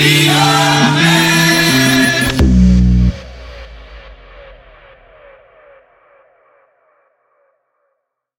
We are.